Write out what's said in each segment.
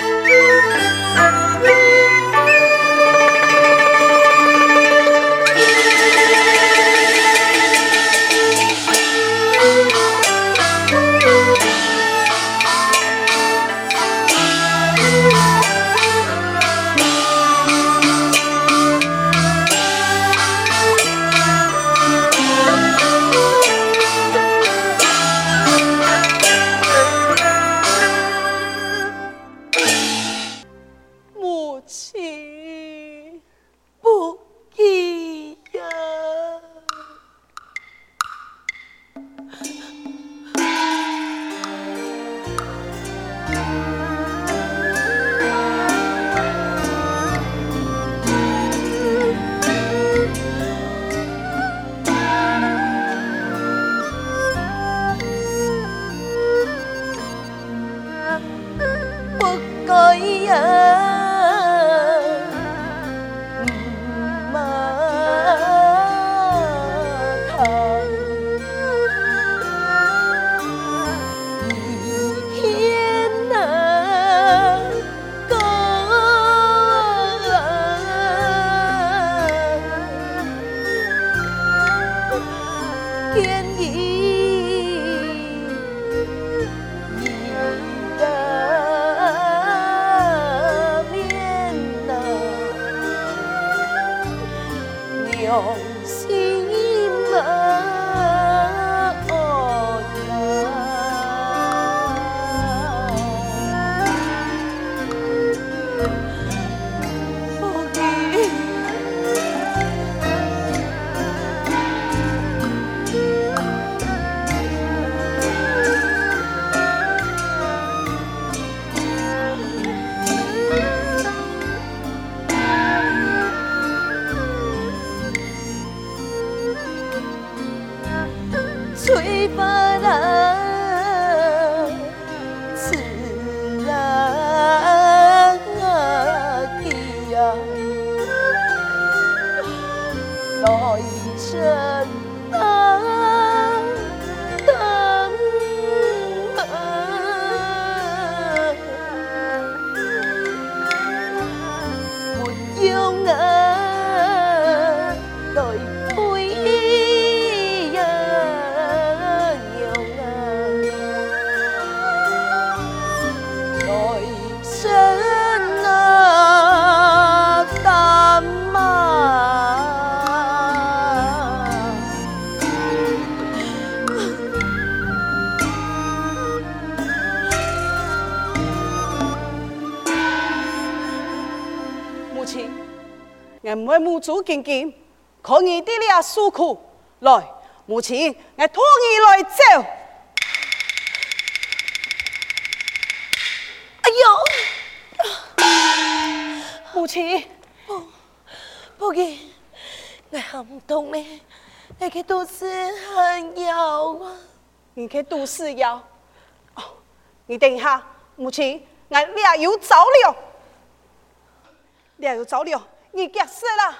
Música 唔会母祖见见，可以啲呢阿诉苦，来，母亲，我托你来走。哎呦，母亲，不，不给，我喊唔动咩？你嘅肚子很痒啊！你嘅肚子痒？哦，你等一下，母亲，我俩有走了，俩有走了。你结束了。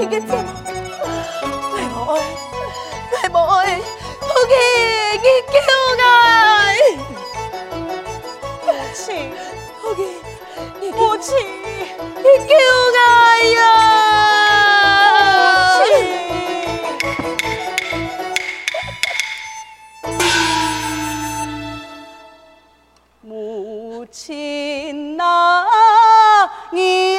天嘅真爱，大无爱，大无爱，福气你救我，母亲，福气你母亲你救我呀！母亲呐、你。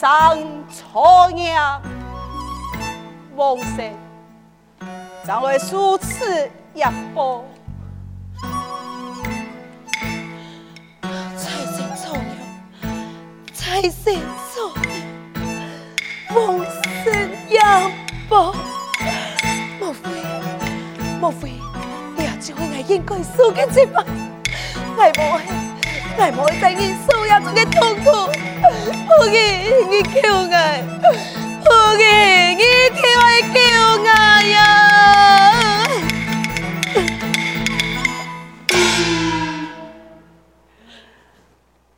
上错念往事，将来数次一波。财神错念，财神错念，往事一波。莫非，莫非，你也只会爱应该受嘅惩罚？爱莫会，爱莫会在你受压中嘅痛苦。我嘅，你救我！我嘅，你替我救我呀！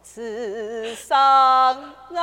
此生啊，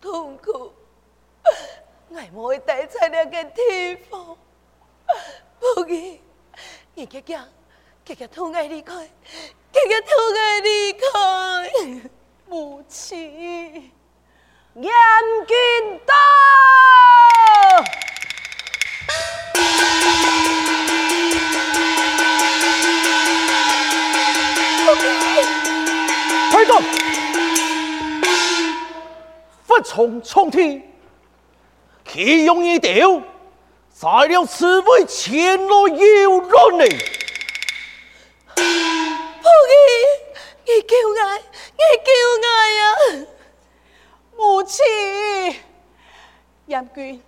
痛苦。我还不会带菜两个天不给你给讲给个痛快离开。给个痛快离开无耻从冲天，岂用一丢，在了此位前来要论你。夫人，你救我，你救我呀！母亲，严君，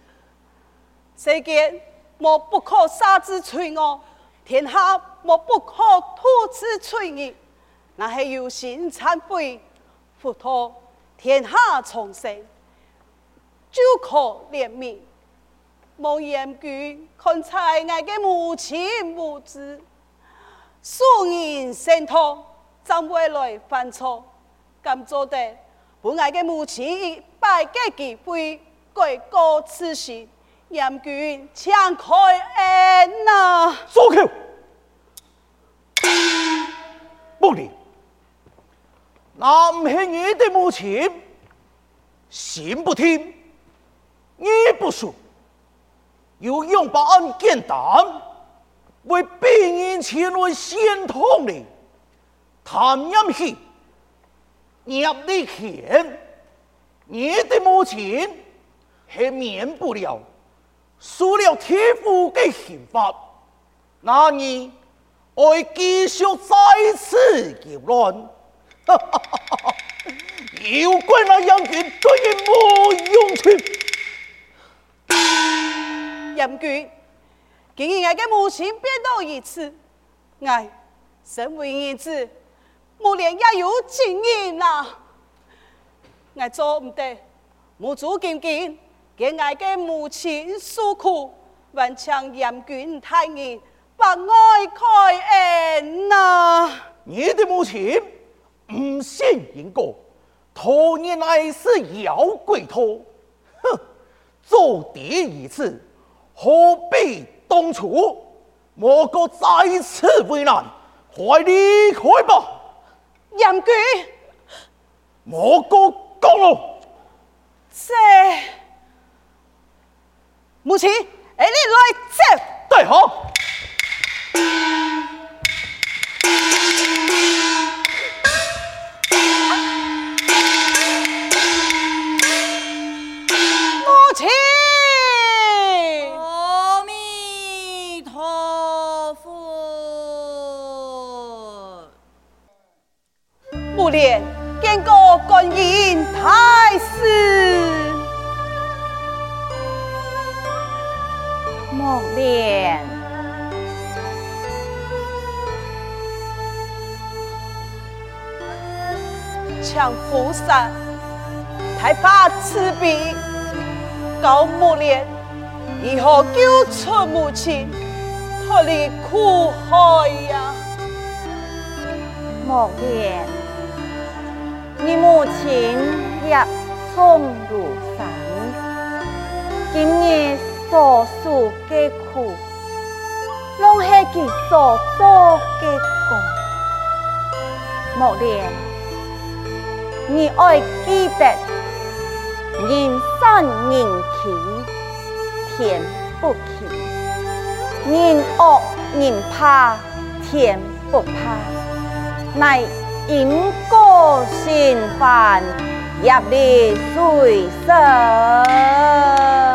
世间莫不可杀之罪恶，天下莫不可吐之罪孽，那系有心忏悔，佛陀天下重生。就可怜悯，望严君看在我嘅母亲无知，恕人心痛，怎会来犯错？敢做得本爱的母亲一败给机会改过自新，严君请开恩呐！住口！不理，那不是你的母亲，心不听，意不顺，又用把案简单，为病人前来心痛的，谈阴气，入你钱，你的母亲是免不了受了天父的刑罚，那你？会继续再次扰乱，有关那杨军对你没用处。杨军，今日我的母亲变到如此，我身为儿子，母连也有经验呐，我做唔得，母祖敬敬，给我的母亲诉苦，还请杨军太爷。不爱开恩呐！你的母亲唔信因果，托你乃是妖鬼托，哼！做第一次，何必当初？莫过再次为难，快离开吧！杨贵，莫过讲了。这母亲，哎，你来接，对好。母亲，脱离苦海呀！莫莲，你母亲也从如山，今日所受的苦，拢是其所做的果，母莲。你爱记得，人善人欺，天不欺；人恶人怕，天不怕。乃因果循环，业力随身。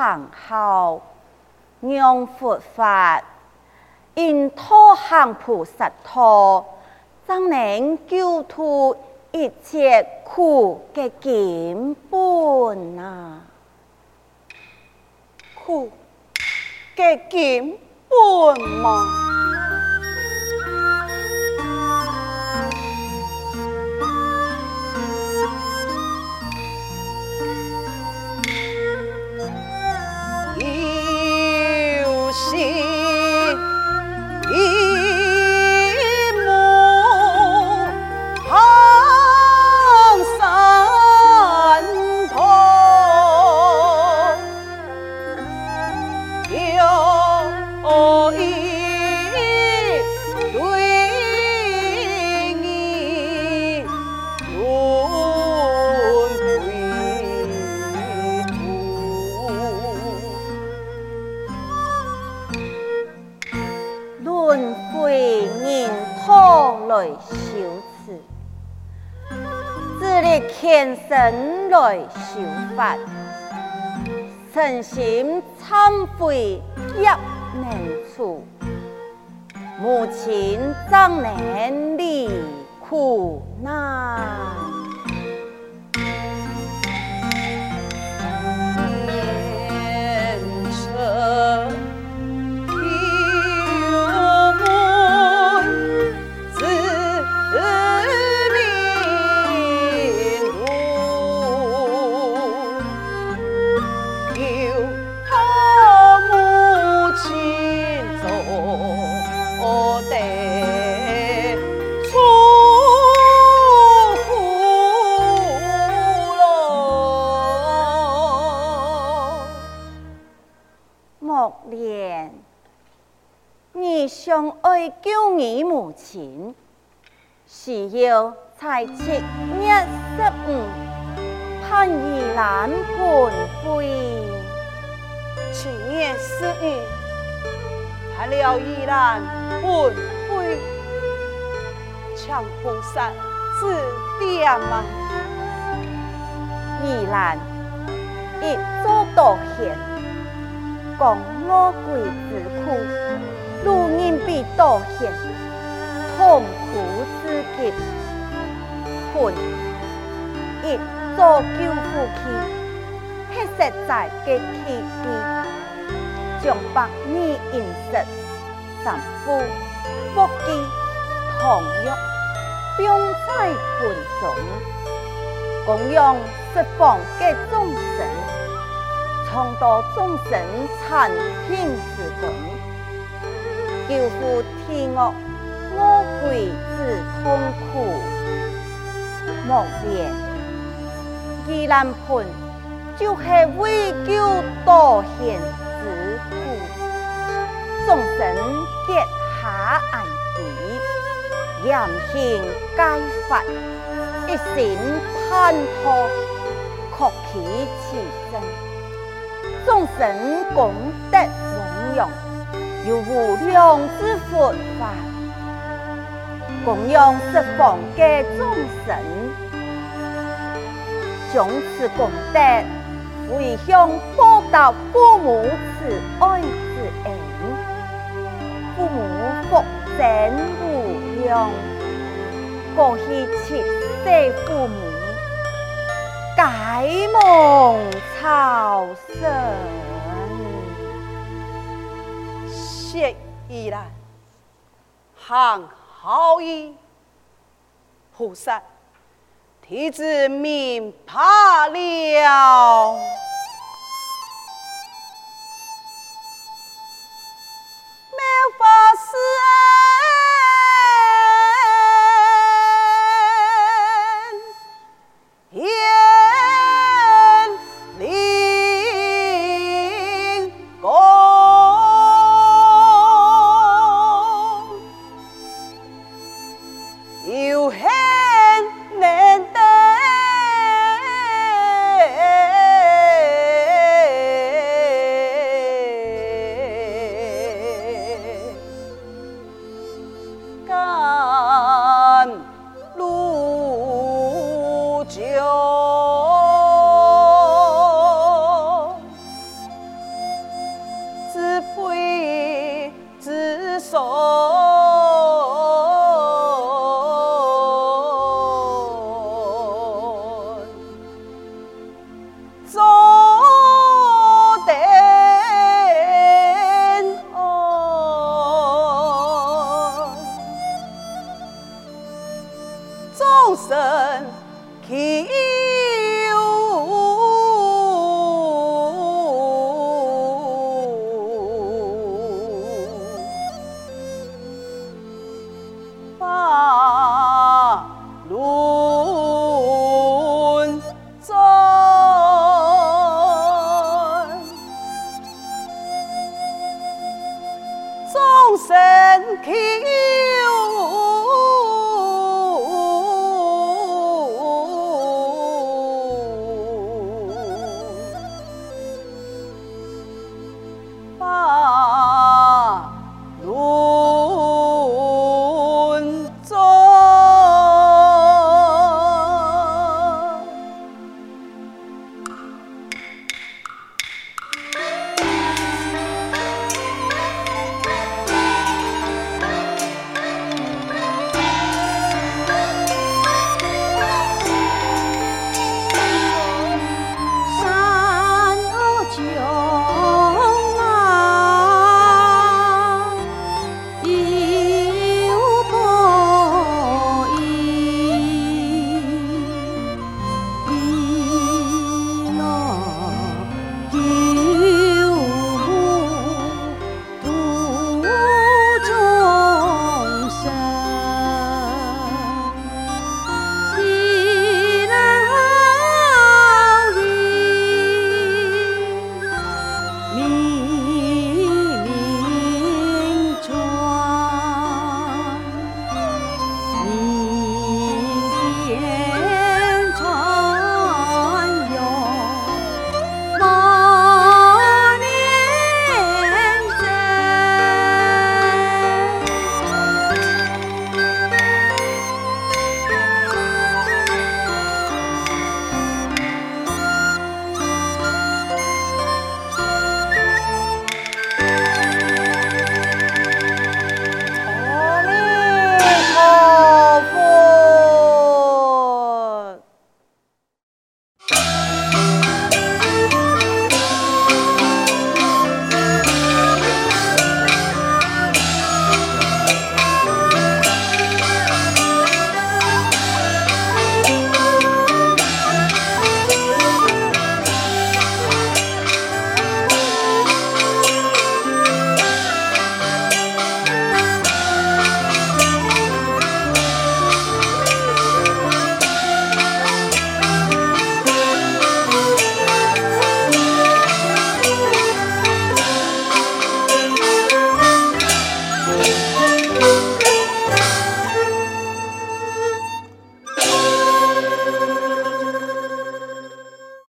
行好，让佛法因托行菩萨托，怎能救脱一切苦的根本啊？苦的根本吗？天生来修法，诚心忏悔业难除，母亲怎能离苦难？是要才七月十五，盼玉兰本会。七月十五，盼了玉兰本会，强菩萨指点吗？玉兰一座道歉，共我鬼之苦，路人比道险。痛苦之极，困一座救护器，迄实在嘅奇迹，将百年饮食、三夫、福记、糖药，병在盆中，供养十方嘅众生，创造众生参天之功，救护天恶。我鬼之痛苦，莫言宜兰盆就是为救道险之苦，众生结下恩义，严刑戒罚，一心盼托，确其其真，众生功德无量，有无量之佛法。供养十方嘅众生，将此功德回向报答父母慈爱之恩，父母福增无量，过去七世父母解梦超生，谢依兰，行。好意，菩萨，弟子明白了。